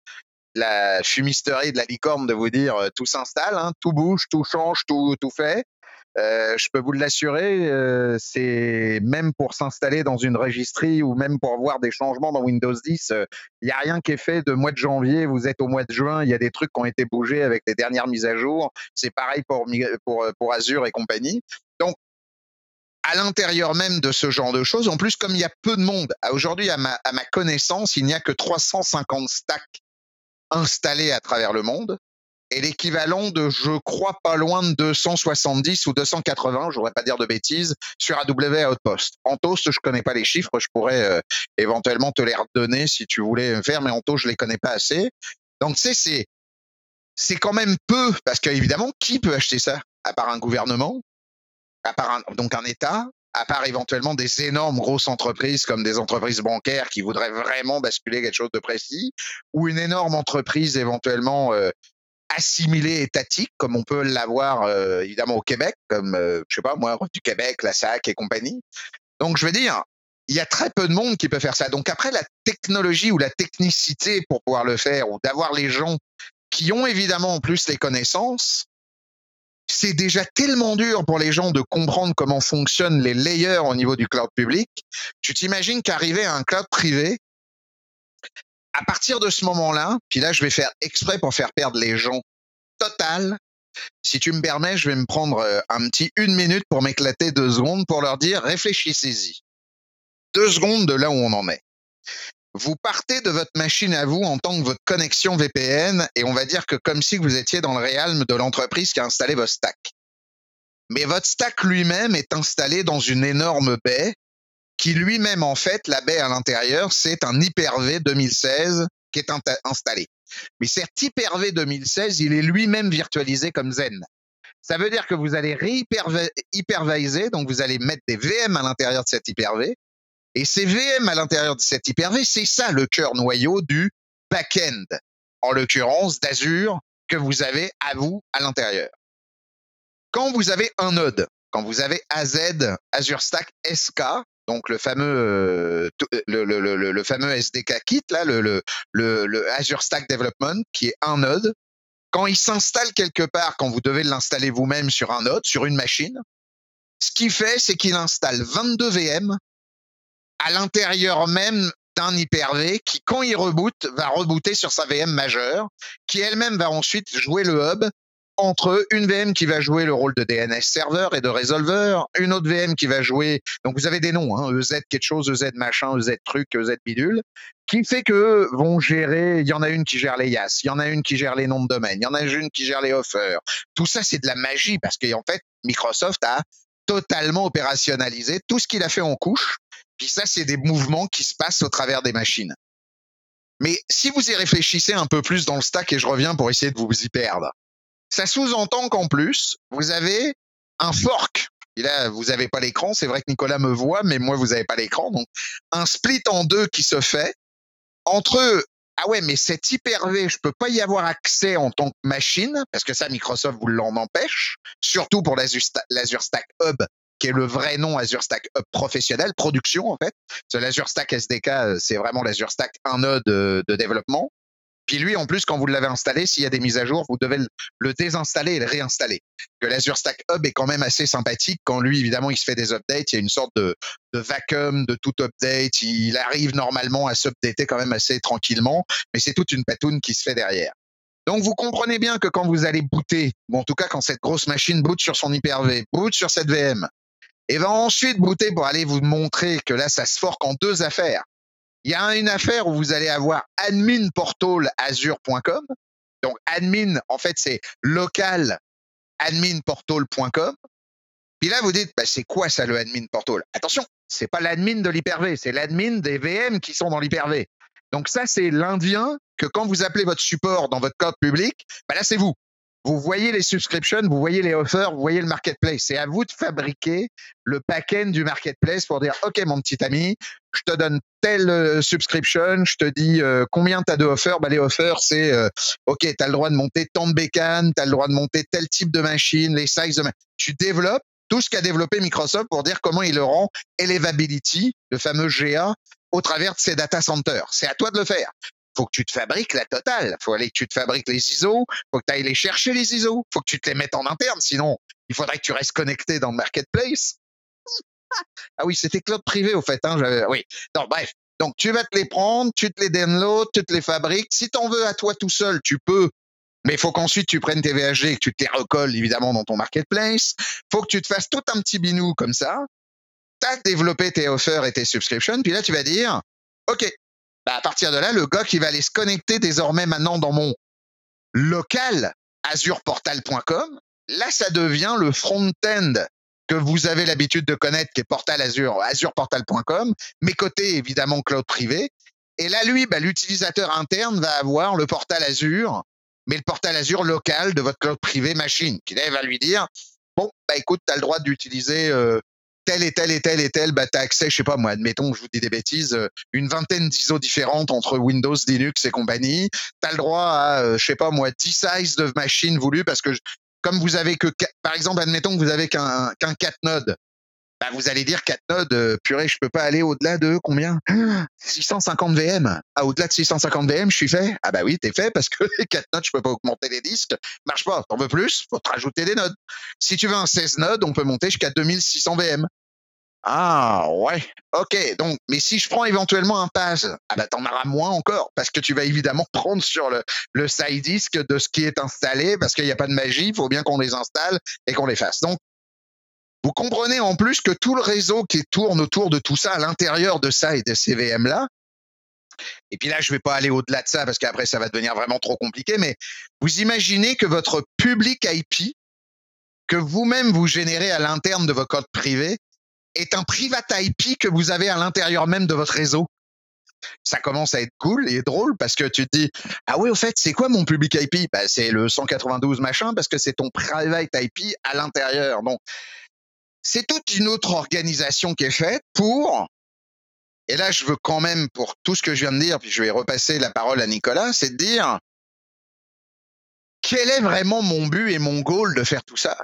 la fumisterie de la licorne de vous dire euh, tout s'installe, hein, tout bouge, tout change, tout, tout fait. Euh, je peux vous l'assurer, euh, c'est même pour s'installer dans une registrie ou même pour voir des changements dans Windows 10, il n'y a rien qui est fait de mois de janvier, vous êtes au mois de juin, il y a des trucs qui ont été bougés avec les dernières mises à jour. C'est pareil pour, Azure et compagnie. Donc, à l'intérieur même de ce genre de choses, en plus, comme il y a peu de monde, aujourd'hui, à ma connaissance, il n'y a que 350 stacks installés à travers le monde et l'équivalent de, je crois, pas loin de 270 ou 280, je voudrais pas dire de bêtises, sur AW Outpost. En toast, je connais pas les chiffres, je pourrais euh, éventuellement te les redonner si tu voulais me faire, mais en toast, je les connais pas assez. Donc, c'est, c'est, c'est quand même peu, parce qu'évidemment, qui peut acheter ça? À part un gouvernement, à part un, donc un État, à part éventuellement des énormes grosses entreprises comme des entreprises bancaires qui voudraient vraiment basculer quelque chose de précis, ou une énorme entreprise éventuellement euh, assimilée étatique, comme on peut l'avoir euh, évidemment au Québec, comme euh, je sais pas moi, du Québec, la SAC et compagnie. Donc je veux dire, il y a très peu de monde qui peut faire ça. Donc après la technologie ou la technicité pour pouvoir le faire, ou d'avoir les gens qui ont évidemment en plus les connaissances, c'est déjà tellement dur pour les gens de comprendre comment fonctionnent les layers au niveau du cloud public. Tu t'imagines qu'arriver à un cloud privé, à partir de ce moment-là, puis là, je vais faire exprès pour faire perdre les gens total. Si tu me permets, je vais me prendre euh, un petit une minute pour m'éclater deux secondes pour leur dire réfléchissez-y. Deux secondes de là où on en est. Vous partez de votre machine à vous en tant que votre connexion VPN et on va dire que comme si vous étiez dans le realm de l'entreprise qui a installé votre stack. Mais votre stack lui-même est installé dans une énorme baie qui lui-même, en fait, la baie à l'intérieur, c'est un Hyper-V 2016 qui est installé. Mais cet Hyper-V 2016, il est lui-même virtualisé comme Zen. Ça veut dire que vous allez réhyperviser, donc vous allez mettre des VM à l'intérieur de cet Hyper-V, et ces VM à l'intérieur de cet Hyper-V, c'est ça le cœur noyau du back-end, en l'occurrence d'Azure, que vous avez à vous à l'intérieur. Quand vous avez un node, quand vous avez AZ, Azure Stack SK, donc le fameux euh, fameux SDK kit là, le, le, Azure Stack Development qui est un node. Quand il s'installe quelque part, quand vous devez l'installer vous-même sur un node, sur une machine, ce qu'il fait, c'est qu'il installe 22 VM à l'intérieur même d'un Hyper-V qui, quand il reboot, va rebooter sur sa VM majeure, qui elle-même va ensuite jouer le hub entre une VM qui va jouer le rôle de DNS serveur et de resolver, une autre VM qui va jouer, donc vous avez des noms, hein, EZ quelque chose, EZ machin, EZ truc, EZ bidule, qui fait que vont gérer, il y en a une qui gère les YAS, il y en a une qui gère les noms de domaine, il y en a une qui gère les offers. Tout ça, c'est de la magie parce qu'en fait, Microsoft a totalement opérationnalisé tout ce qu'il a fait en couche puis ça, c'est des mouvements qui se passent au travers des machines. Mais si vous y réfléchissez un peu plus dans le stack, et je reviens pour essayer de vous y perdre, ça sous-entend qu'en plus, vous avez un fork. Et là, vous n'avez pas l'écran. C'est vrai que Nicolas me voit, mais moi, vous n'avez pas l'écran. Donc, un split en deux qui se fait entre ah ouais, mais cet Hyper-V, je peux pas y avoir accès en tant que machine, parce que ça, Microsoft vous l'en empêche, surtout pour l'Azure Stack Hub, qui est le vrai nom Azure Stack Hub professionnel, production en fait. L'Azure Stack SDK, euh, c'est vraiment l'Azure Stack un node de, développement. Puis lui, en plus, quand vous l'avez installé, s'il y a des mises à jour, vous devez le désinstaller et le réinstaller. Que l'Azure Stack Hub est quand même assez sympathique. Quand lui, évidemment, il se fait des updates, il y a une sorte de, vacuum de tout update. Il arrive normalement à s'updater quand même assez tranquillement, mais c'est toute une patoune qui se fait derrière. Donc vous comprenez bien que quand vous allez booter, ou en tout cas quand cette grosse machine boot sur son Hyper-V, boot sur cette VM, et va ensuite booter pour aller vous montrer que là, ça se forque en deux affaires. Il y a une affaire où vous allez avoir admin azure.com. Donc, admin, en fait, c'est local adminportal.com. Puis là, vous dites, bah, c'est quoi ça, le admin portal? Attention, c'est pas l'admin de l'Hyper-V, c'est l'admin des VM qui sont dans l'Hyper-V. Donc ça, c'est l'Indien que quand vous appelez votre support dans votre code public, bah là, c'est vous vous voyez les subscriptions, vous voyez les offers, vous voyez le marketplace. C'est à vous de fabriquer le back-end du marketplace pour dire, OK, mon petit ami, je te donne telle euh, subscription, je te dis euh, combien tu as de offers. Bah, les offers, c'est, euh, OK, tu as le droit de monter tant de bécanes, tu as le droit de monter tel type de machine, les sizes de Tu développes tout ce qu'a développé Microsoft pour dire comment il le rend Elevability, le fameux GA, au travers de ses data centers. C'est à toi de le faire faut que tu te fabriques la totale. faut aller que tu te fabriques les ISO, faut que tu ailles les chercher les ISO, faut que tu te les mettes en interne, sinon il faudrait que tu restes connecté dans le marketplace. ah oui, c'était cloud privé au fait. Hein, oui. Non, bref. Donc tu vas te les prendre, tu te les downloads, tu te les fabriques. Si tu en veux à toi tout seul, tu peux. Mais il faut qu'ensuite tu prennes tes VHG et que tu te les recolles évidemment dans ton marketplace. faut que tu te fasses tout un petit binou comme ça. tu as développé tes offers et tes subscriptions, puis là, tu vas dire, OK, bah, à partir de là, le gars qui va aller se connecter désormais maintenant dans mon local azureportal.com, là, ça devient le front-end que vous avez l'habitude de connaître, qui est Portal Azure, azureportal.com, mes côtés, évidemment, cloud privé. Et là, lui, bah, l'utilisateur interne va avoir le portal Azure, mais le portal Azure local de votre cloud privé machine, qui là, va lui dire, bon, bah, écoute, tu as le droit d'utiliser euh, tel et tel et tel et tel, bah, tu as accès, je sais pas moi, admettons, je vous dis des bêtises, euh, une vingtaine d'ISO différentes entre Windows, Linux et compagnie. Tu as le droit à, euh, je sais pas moi, 10 size de machines voulues parce que comme vous avez que, par exemple, admettons que vous avez qu'un qu'un 4 nodes, bah, vous allez dire 4 nodes, euh, purée, je peux pas aller au-delà de combien? 650 VM. Ah, au-delà de 650 VM, je suis fait? Ah bah oui, t'es fait parce que les 4 nodes, je peux pas augmenter les disques. Marche pas. T'en veux plus? Faut te rajouter des nodes. Si tu veux un 16 nodes, on peut monter jusqu'à 2600 VM. Ah ouais, ok. Donc, mais si je prends éventuellement un pass, ah bah t'en auras moins encore parce que tu vas évidemment prendre sur le, le side disk de ce qui est installé parce qu'il n'y a pas de magie. Il faut bien qu'on les installe et qu'on les fasse. Donc, vous comprenez en plus que tout le réseau qui tourne autour de tout ça, à l'intérieur de ça et de ces VM là. Et puis là, je vais pas aller au-delà de ça parce qu'après ça va devenir vraiment trop compliqué. Mais vous imaginez que votre public IP que vous-même vous générez à l'interne de vos codes privés est un private IP que vous avez à l'intérieur même de votre réseau. Ça commence à être cool et drôle parce que tu te dis ah oui au fait c'est quoi mon public IP bah, c'est le 192 machin parce que c'est ton private IP à l'intérieur. Donc c'est toute une autre organisation qui est faite pour et là je veux quand même pour tout ce que je viens de dire puis je vais repasser la parole à Nicolas c'est de dire quel est vraiment mon but et mon goal de faire tout ça?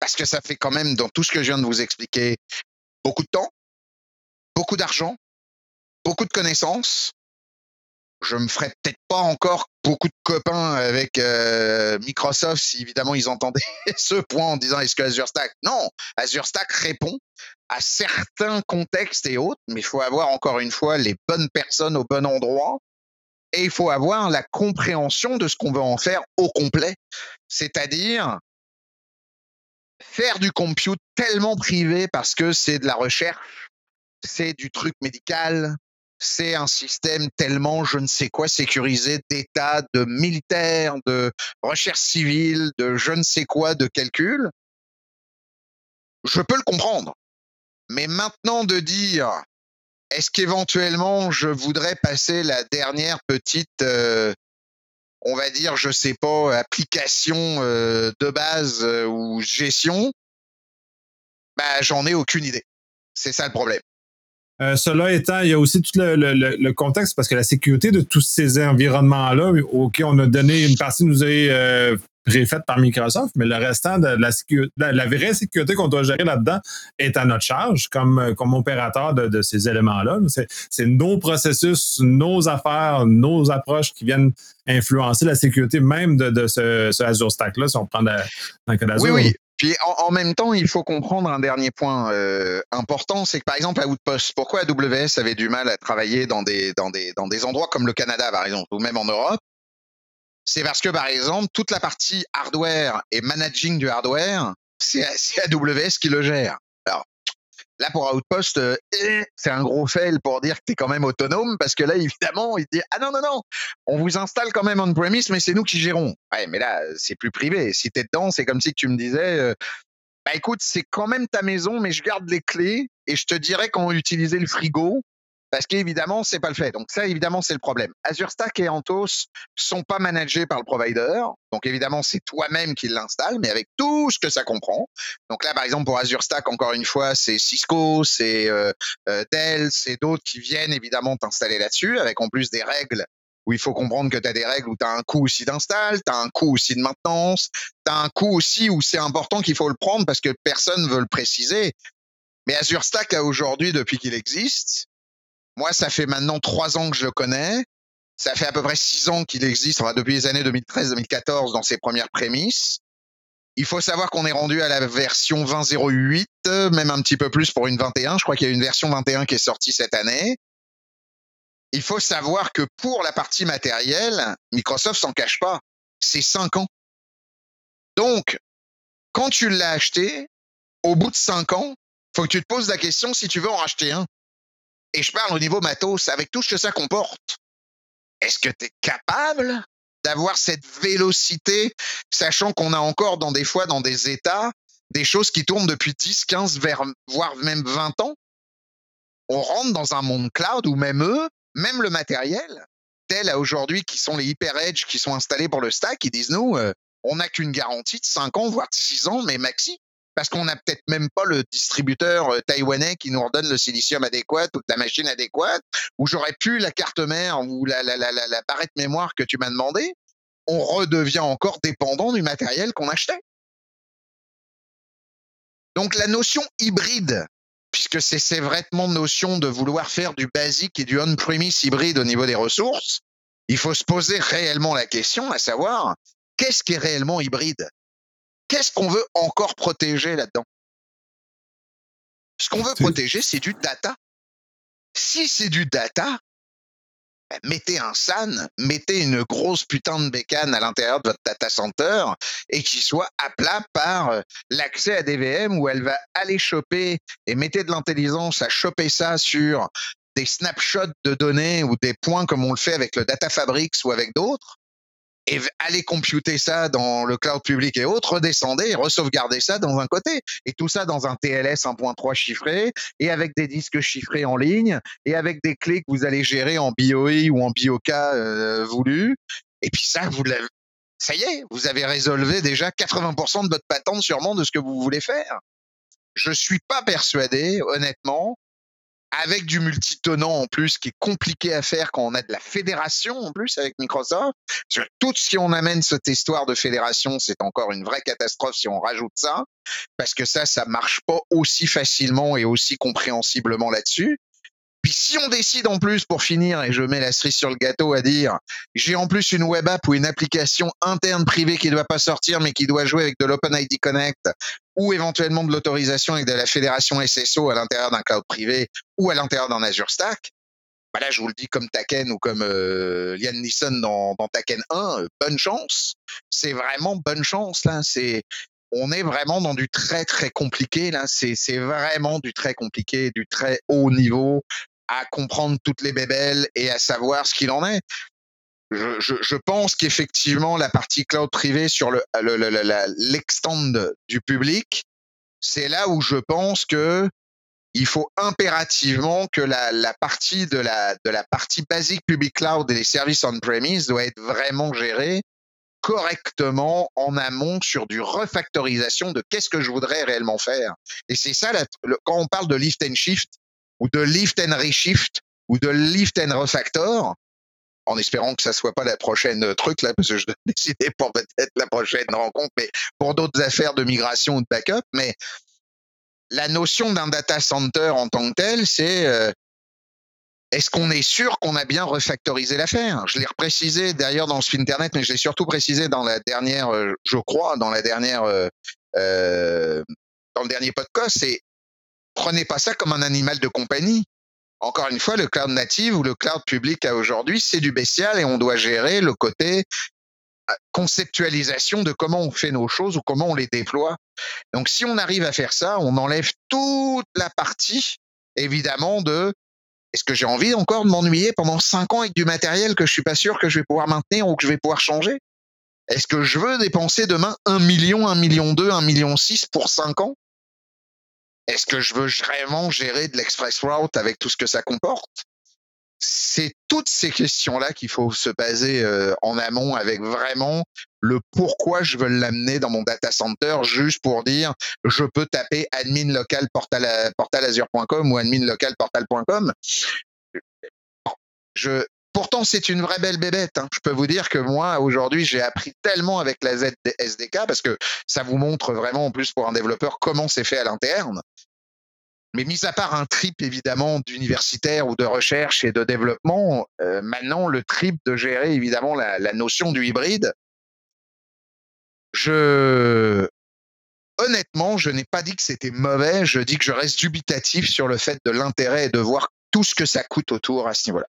Parce que ça fait quand même, dans tout ce que je viens de vous expliquer, beaucoup de temps, beaucoup d'argent, beaucoup de connaissances. Je me ferai peut-être pas encore beaucoup de copains avec euh, Microsoft si évidemment ils entendaient ce point en disant est-ce que Azure Stack? Non, Azure Stack répond à certains contextes et autres, mais il faut avoir encore une fois les bonnes personnes au bon endroit et il faut avoir la compréhension de ce qu'on veut en faire au complet. C'est-à-dire, faire du compute tellement privé parce que c'est de la recherche, c'est du truc médical, c'est un système tellement je ne sais quoi sécurisé d'État, de militaire, de recherche civile, de je ne sais quoi de calcul. Je peux le comprendre. Mais maintenant de dire est-ce qu'éventuellement je voudrais passer la dernière petite euh, on va dire, je sais pas, application euh, de base euh, ou gestion, bah, j'en ai aucune idée. C'est ça le problème. Euh, cela étant, il y a aussi tout le, contexte parce que la sécurité de tous ces environnements-là, OK, on a donné une partie nous est préfaite par Microsoft, mais le restant de la sécurité, la, vraie sécurité qu'on doit gérer là-dedans est à notre charge comme, comme opérateur de, ces éléments-là. C'est nos processus, nos affaires, nos approches qui viennent influencer la sécurité même de, ce, Azure Stack-là, si on prend dans le. Oui, oui. Puis en, même temps, il faut comprendre un dernier point euh, important, c'est que par exemple à Outpost, pourquoi AWS avait du mal à travailler dans des, dans des, dans des endroits comme le Canada par exemple, ou même en Europe? C'est parce que, par exemple, toute la partie hardware et managing du hardware, c'est AWS qui le gère. Alors, là, pour Outpost, euh, eh, c'est un gros fail pour dire que tu es quand même autonome, parce que là, évidemment, il dit Ah non, non, non, on vous installe quand même on-premise, mais c'est nous qui gérons. Ouais, mais là, c'est plus privé. Si tu es dedans, c'est comme si tu me disais euh, Bah écoute, c'est quand même ta maison, mais je garde les clés et je te dirais comment utiliser le frigo parce qu'évidemment, c'est pas le fait. Donc ça, évidemment, c'est le problème. Azure Stack et Anthos sont pas managés par le provider. Donc évidemment, c'est toi-même qui l'installe, mais avec tout ce que ça comprend. Donc là, par exemple, pour Azure Stack, encore une fois, c'est Cisco, c'est euh, euh, Dell, c'est d'autres qui viennent évidemment t'installer là-dessus, avec en plus des règles où il faut comprendre que tu as des règles où tu as un coût aussi d'install, tu as un coût aussi de maintenance, tu as un coût aussi où c'est important qu'il faut le prendre parce que personne ne veut le préciser. Mais Azure Stack, aujourd'hui, depuis qu'il existe, moi, ça fait maintenant trois ans que je le connais. Ça fait à peu près six ans qu'il existe, enfin, depuis les années 2013-2014 dans ses premières prémices. Il faut savoir qu'on est rendu à la version 20.08, même un petit peu plus pour une 21. Je crois qu'il y a une version 21 qui est sortie cette année. Il faut savoir que pour la partie matérielle, Microsoft s'en cache pas. C'est cinq ans. Donc, quand tu l'as acheté, au bout de cinq ans, faut que tu te poses la question si tu veux en racheter un. Et je parle au niveau matos, avec tout ce que ça comporte. Est-ce que tu es capable d'avoir cette vélocité, sachant qu'on a encore dans des fois dans des états des choses qui tournent depuis 10, 15, voire même 20 ans? On rentre dans un monde cloud où même eux, même le matériel, tel à aujourd'hui qui sont les hyper edge qui sont installés pour le stack, ils disent nous, euh, on n'a qu'une garantie de 5 ans, voire de 6 ans, mais maxi. Parce qu'on n'a peut-être même pas le distributeur euh, taïwanais qui nous redonne le silicium adéquat ou la machine adéquate, ou j'aurais pu la carte mère ou la, barrette mémoire que tu m'as demandé on redevient encore dépendant du matériel qu'on achetait. Donc la notion hybride, puisque c'est ces vraiment notion de vouloir faire du basique et du on-premise hybride au niveau des ressources, il faut se poser réellement la question, à savoir, qu'est-ce qui est réellement hybride? Qu'est-ce qu'on veut encore protéger là-dedans? Ce qu'on veut protéger, c'est du data. Si c'est du data, ben, mettez un SAN, mettez une grosse putain de bécane à l'intérieur de votre data center et qui soit à plat par euh, l'accès à des VM où elle va aller choper et mettez de l'intelligence à choper ça sur des snapshots de données ou des points comme on le fait avec le Data Fabrics ou avec d'autres et aller computer ça dans le cloud public et autres, redescendez et resauvegarder ça dans un côté. Et tout ça dans un TLS 1.3 chiffré et avec des disques chiffrés en ligne et avec des clés que vous allez gérer en BOE ou en BOK euh, voulu. Et puis ça, vous l'avez, ça y est, vous avez résolvé déjà 80% de votre patente sûrement de ce que vous voulez faire. Je suis pas persuadé, honnêtement, avec du multitenant en plus qui est compliqué à faire quand on a de la fédération en plus avec Microsoft. Tout ce on amène cette histoire de fédération, c'est encore une vraie catastrophe si on rajoute ça, parce que ça, ça marche pas aussi facilement et aussi compréhensiblement là-dessus. Puis si on décide en plus, pour finir, et je mets la cerise sur le gâteau à dire, j'ai en plus une web app ou une application interne privée qui ne doit pas sortir, mais qui doit jouer avec de l'OpenID Connect ou éventuellement de l'autorisation avec de la fédération SSO à l'intérieur d'un cloud privé ou à l'intérieur d'un Azure Stack. Bah là, je vous le dis comme Taken ou comme euh, Neeson dans, dans Taken 1, euh, bonne chance. C'est vraiment bonne chance là. C'est on est vraiment dans du très très compliqué là. C'est vraiment du très compliqué, du très haut niveau à comprendre toutes les bébelles et à savoir ce qu'il en est. Je, je, je pense qu'effectivement, la partie cloud privée sur le, l'extend du public, c'est là où je pense que il faut impérativement que la, la partie de la, de la partie basique public cloud et les services on-premise doit être vraiment gérée correctement en amont sur du refactorisation de qu'est-ce que je voudrais réellement faire. Et c'est ça, quand on parle de lift and shift, ou de lift and reshift ou de lift and refactor, en espérant que ça soit pas la prochaine truc là, parce que je dois décider pour peut-être la prochaine rencontre, mais pour d'autres affaires de migration ou de backup. Mais la notion d'un data center en tant que tel, c'est euh, est-ce qu'on est sûr qu'on a bien refactorisé l'affaire? Je l'ai reprécisé d'ailleurs dans ce internet, mais je l'ai surtout précisé dans la dernière, euh, je crois, dans la dernière, euh, euh, dans le dernier podcast. C'est prenez pas ça comme un animal de compagnie. Encore une fois, le cloud native ou le cloud public à aujourd'hui, c'est du bestial et on doit gérer le côté euh, conceptualisation de comment on fait nos choses ou comment on les déploie. Donc, si on arrive à faire ça, on enlève toute la partie, évidemment, de est-ce que j'ai envie encore de m'ennuyer pendant cinq ans avec du matériel que je suis pas sûr que je vais pouvoir maintenir ou que je vais pouvoir changer? Est-ce que je veux dépenser demain un million, un million deux, un million six pour cinq ans? Est-ce que je veux vraiment gérer de l'express route avec tout ce que ça comporte? C'est toutes ces questions-là qu'il faut se baser euh, en amont avec vraiment le pourquoi je veux l'amener dans mon data center juste pour dire je peux taper admin local portal, portalazure.com ou admin local portal.com. Je, pourtant, c'est une vraie belle bébête. Hein. Je peux vous dire que moi, aujourd'hui, j'ai appris tellement avec la SDK parce que ça vous montre vraiment, en plus, pour un développeur, comment c'est fait à l'interne. Mais mis à part un trip évidemment d'universitaire ou de recherche et de développement, euh, maintenant le trip de gérer évidemment la, la notion du hybride, je honnêtement, je n'ai pas dit que c'était mauvais, je dis que je reste dubitatif sur le fait de l'intérêt et de voir tout ce que ça coûte autour à ce niveau-là.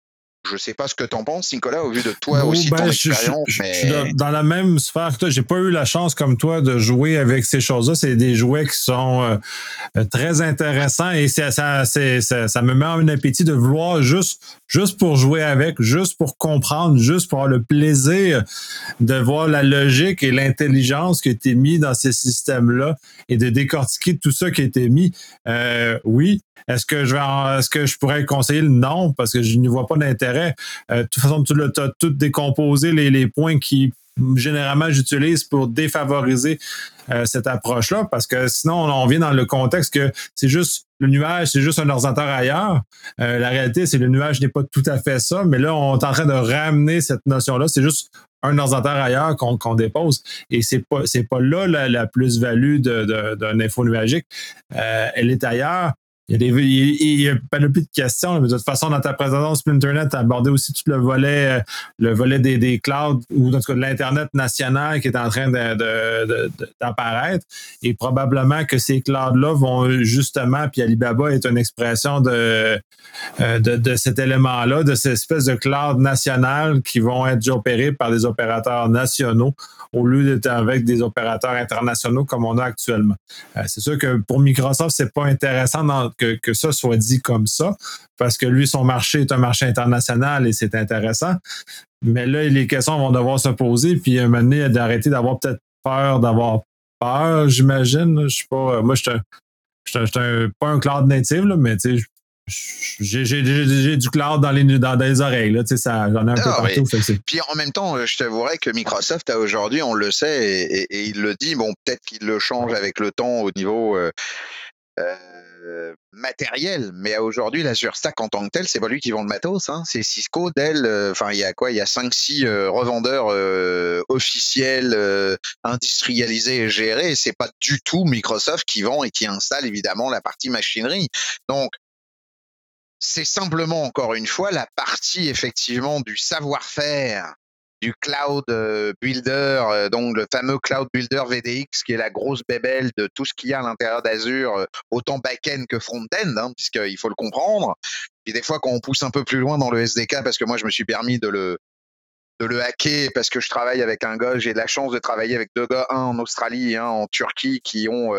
Je sais pas ce que tu en penses, Nicolas, au vu de toi aussi ben, ton je, expérience. je, mais... je suis dans la même sphère que toi. J'ai pas eu la chance comme toi de jouer avec ces choses-là. C'est des jouets qui sont euh, très intéressants et ça, ça, ça, ça, me met en appétit de vouloir juste, juste pour jouer avec, juste pour comprendre, juste pour avoir le plaisir de voir la logique et l'intelligence qui a été mis dans ces systèmes-là et de décortiquer tout ça qui a été mis. Euh, oui, est-ce que je vais est-ce que je pourrais conseiller? Le non parce que je n'y vois pas d'intérêt. Euh, de toute façon, tu as tout décomposé les, points qui généralement j'utilise pour défavoriser euh, cette approche-là parce que sinon on vient dans le contexte que c'est juste le nuage, c'est juste un ordinateur ailleurs. Euh, la réalité, c'est que le nuage n'est pas tout à fait ça, mais là on est en train de ramener cette notion-là. C'est juste un ordinateur ailleurs qu'on dépose. Et c'est pas pas là la, plus-value d'un info nuagique. Elle est ailleurs. Il y, a des, il, y a, de questions, de toute façon, dans ta présentation Internet, tu as abordé aussi tout le volet, euh, le volet des, des clouds ou en tout cas de l'Internet national qui est en train d'apparaître. Et probablement que ces clouds-là vont justement, puis Alibaba est une expression de, euh, de, de cet élément-là, de cette espèce de cloud national qui vont être opérés par des opérateurs nationaux au lieu d'être avec des opérateurs internationaux comme on a actuellement. Euh, c'est sûr que pour Microsoft, c'est pas intéressant que, que ça soit dit comme ça, parce que lui, son marché est un marché international et c'est intéressant. Mais là, les questions vont devoir se poser, puis à un moment donné, d'arrêter d'avoir peut-être peur d'avoir peur, j'imagine. Je sais pas. Moi, je suis pas un cloud native, là, mais tu sais, j'ai du cloud dans les, dans, les oreilles, là, tu sais, ça, j'en ai un peu ah, partout. puis en même temps, je t'avouerais que Microsoft, aujourd'hui, on le sait, et, et, il le dit, bon, peut-être qu'il le change avec le temps au niveau euh, euh, matériel, mais aujourd'hui, l'Azure Stack en tant que tel, c'est pas lui qui vend le matos, hein, c'est Cisco, Dell, euh, enfin, il y a quoi? Il y a 5-6 euh, revendeurs euh, officiels, industrialisés et gérés, c'est pas du tout Microsoft qui vend et qui installe évidemment la partie machinerie. Donc, c'est simplement encore une fois la partie effectivement du savoir-faire du cloud euh, builder, euh, donc le fameux cloud builder VDX, qui est la grosse bébelle de tout ce qu'il y a à l'intérieur d'Azure, euh, autant back-end que front-end, hein, puisqu'il faut le comprendre. Et des fois, quand on pousse un peu plus loin dans le SDK, parce que moi, je me suis permis de le de le hacker parce que je travaille avec un gars, j'ai la chance de travailler avec deux gars, un en Australie et un en Turquie, qui ont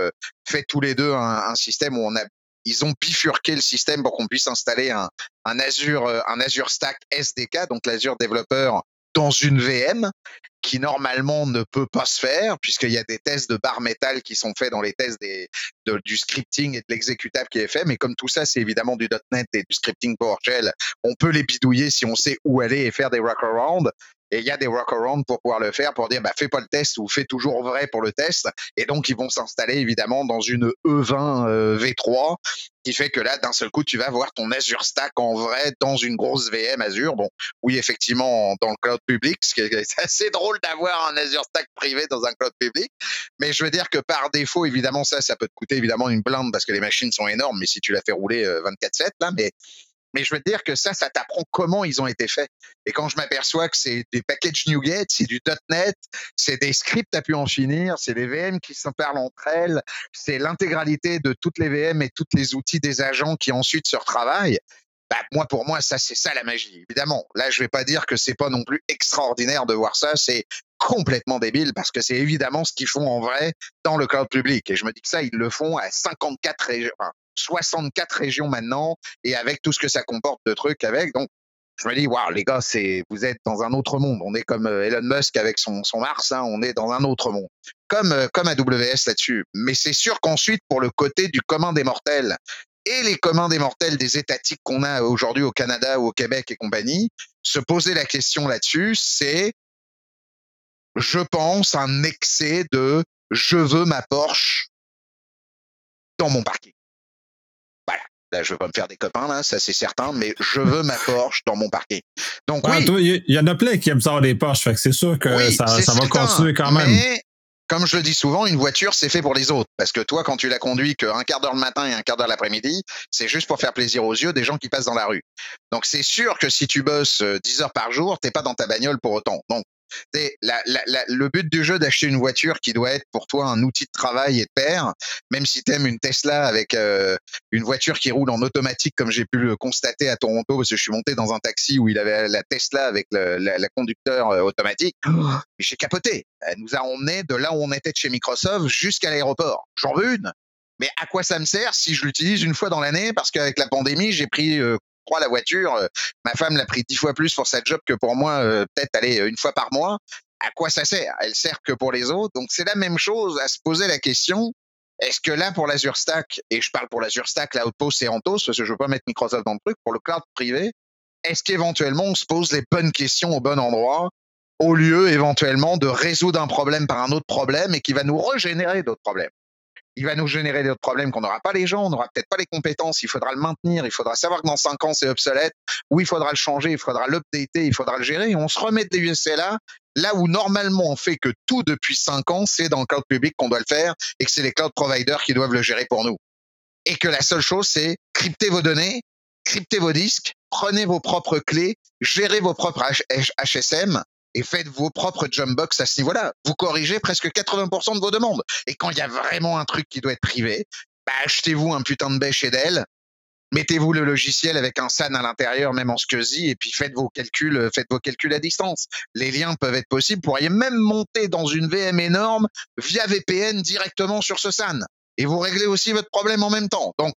fait tous les deux un, système où on a ils ont bifurqué le système pour qu'on puisse installer un, Azure un Azure Stack SDK, donc l'Azure Developer dans une VM qui normalement ne peut pas se faire puisqu'il y a des tests de barre métal qui sont faits dans les tests des, du scripting et de l'exécutable qui est fait. Mais comme tout ça, c'est évidemment du .NET et du scripting PowerShell, on peut les bidouiller si on sait où aller et faire des workarounds. Et il y a des workarounds pour pouvoir le faire, pour dire, bah, fais pas le test ou fais toujours vrai pour le test. Et donc, ils vont s'installer évidemment dans une E20 euh, V3, qui fait que là, d'un seul coup, tu vas voir ton Azure Stack en vrai dans une grosse VM Azure. Bon, oui, effectivement, dans le cloud public, c'est assez drôle d'avoir un Azure Stack privé dans un cloud public. Mais je veux dire que par défaut, évidemment, ça, ça peut te coûter évidemment une blinde parce que les machines sont énormes, mais si tu la fais rouler 24-7, euh, là, mais mais je veux te dire que ça, ça t'apprend comment ils ont été faits. Et quand je m'aperçois que c'est des packages NuGet, c'est du .NET, c'est des scripts à pu en finir, c'est des VM qui se parlent entre elles, c'est l'intégralité de toutes les VM et tous les outils des agents qui ensuite se retravaillent. Bah, moi, pour moi, ça, c'est ça la magie. Évidemment, là, je vais pas dire que c'est pas non plus extraordinaire de voir ça. C'est complètement débile parce que c'est évidemment ce qu'ils font en vrai dans le cloud public. Et je me dis que ça, ils le font à 54 régions, 64 régions maintenant et avec tout ce que ça comporte de trucs avec. Donc, je me dis, waouh, les gars, c'est, vous êtes dans un autre monde. On est comme euh, Elon Musk avec son, son Mars, hein, on est dans un autre monde. Comme, euh, comme AWS là-dessus. Mais c'est sûr qu'ensuite, pour le côté du commun des mortels et les communs des mortels des étatiques qu'on a aujourd'hui au Canada ou au Québec et compagnie, se poser la question là-dessus, c'est, je pense, un excès de je veux ma Porsche dans mon parking. Là, je veux pas me faire des copains, là, ça c'est certain, mais je veux ma Porsche dans mon parking. Donc oui. Il y, en a plein qui aiment ça des Porsche, fait que c'est sûr que ça, ça va continuer quand même. Mais, comme je le dis souvent, une voiture, c'est fait pour les autres. Parce que toi, quand tu la conduis qu'un quart d'heure le matin et un quart d'heure l'après-midi, c'est juste pour faire plaisir aux yeux des gens qui passent dans la rue. Donc c'est sûr que si tu bosses 10 euh, heures par jour, t'es pas dans ta bagnole pour autant. Donc le but du jeu d'acheter une voiture qui doit être pour toi un outil de travail et de pair, même si tu aimes une Tesla avec euh, une voiture qui roule en automatique, comme j'ai pu le constater à Toronto, parce que je suis monté dans un taxi où il avait la Tesla avec le la, conducteur euh, automatique. J'ai capoté. Elle nous a emmené de là où on était de chez Microsoft jusqu'à l'aéroport. J'en veux une. Mais à quoi ça me sert si je l'utilise une fois dans l'année? Parce qu'avec la pandémie, j'ai pris euh, la voiture. Euh, ma femme l'a pris dix fois plus pour sa job que pour moi, euh, peut-être aller une fois par mois. À quoi ça sert? Elle sert que pour les autres. Donc c'est la même chose à se poser la question. Est-ce que là, pour l'Azure Stack, et je parle pour l'Azure Stack, la Outpost et Anthos, parce que je veux pas mettre Microsoft dans le truc, pour le cloud privé, est-ce qu'éventuellement on se pose les bonnes questions au bon endroit au lieu éventuellement de résoudre un problème par un autre problème et qui va nous régénérer d'autres problèmes? Il va nous générer d'autres problèmes qu'on n'aura pas les gens, on n'aura peut-être pas les compétences, il faudra le maintenir, il faudra savoir que dans cinq ans c'est obsolète, ou il faudra le changer, il faudra l'updater, il faudra le gérer, on se remet de l'USLA là où normalement on fait que tout depuis cinq ans, c'est dans le cloud public qu'on doit le faire, et que c'est les cloud providers qui doivent le gérer pour nous. Et que la seule chose, c'est crypter vos données, crypter vos disques, prenez vos propres clés, gérez vos propres HSM, et faites vos propres jump box à ce niveau-là. Vous corrigez presque 80% de vos demandes. Et quand il y a vraiment un truc qui doit être privé, bah, achetez-vous un putain de baie chez Dell, mettez-vous le logiciel avec un SAN à l'intérieur, même en SCSI, et puis faites vos calculs, euh, faites vos calculs à distance. Les liens peuvent être possibles. Vous pourriez même monter dans une VM énorme via VPN directement sur ce SAN. Et vous réglez aussi votre problème en même temps. Donc,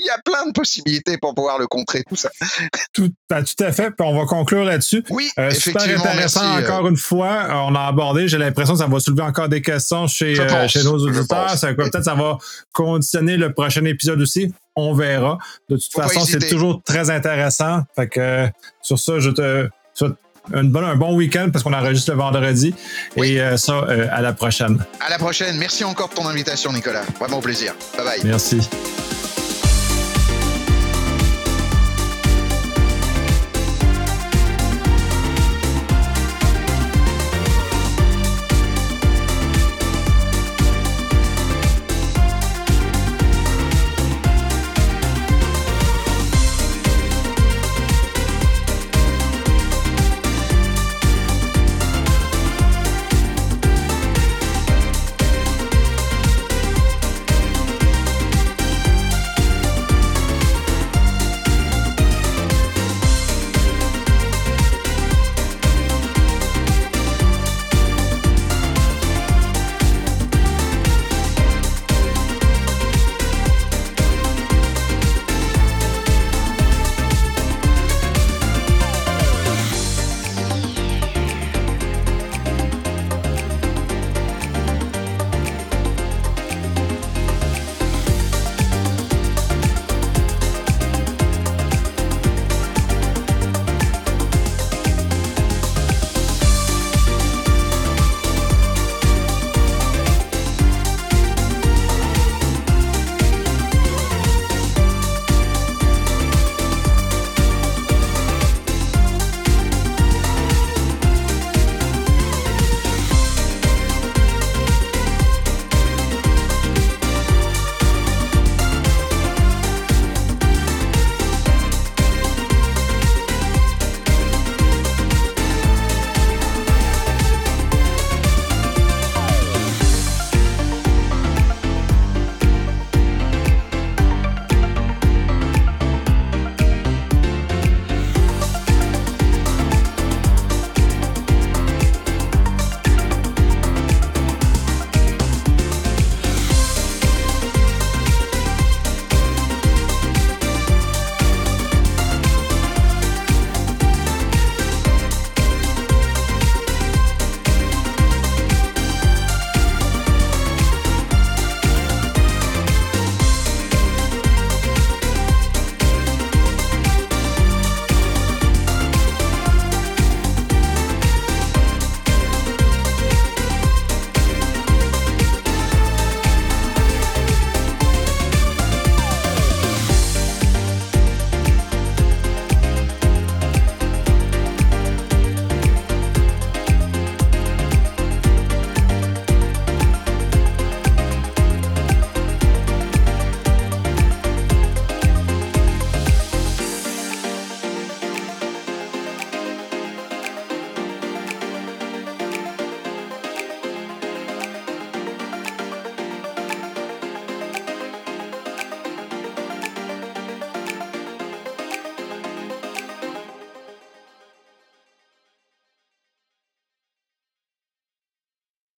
il y a plein de possibilités pour pouvoir le contrer, tout ça. Tout, bah, tout à fait. Puis on va conclure là-dessus. Oui, euh, Super intéressant euh. encore une fois. Euh, on a abordé, j'ai l'impression que ça va soulever encore des questions chez, chez nos auditeurs. peut-être ça va conditionner le prochain épisode aussi. On verra. De toute façon, c'est toujours très intéressant. Fait que sur ça, je te souhaite un bon, un bon week-end parce qu'on enregistre le vendredi. Et ça, à la prochaine. À la prochaine. Merci encore de ton invitation, Nicolas. Vraiment au plaisir. Bye bye. Merci.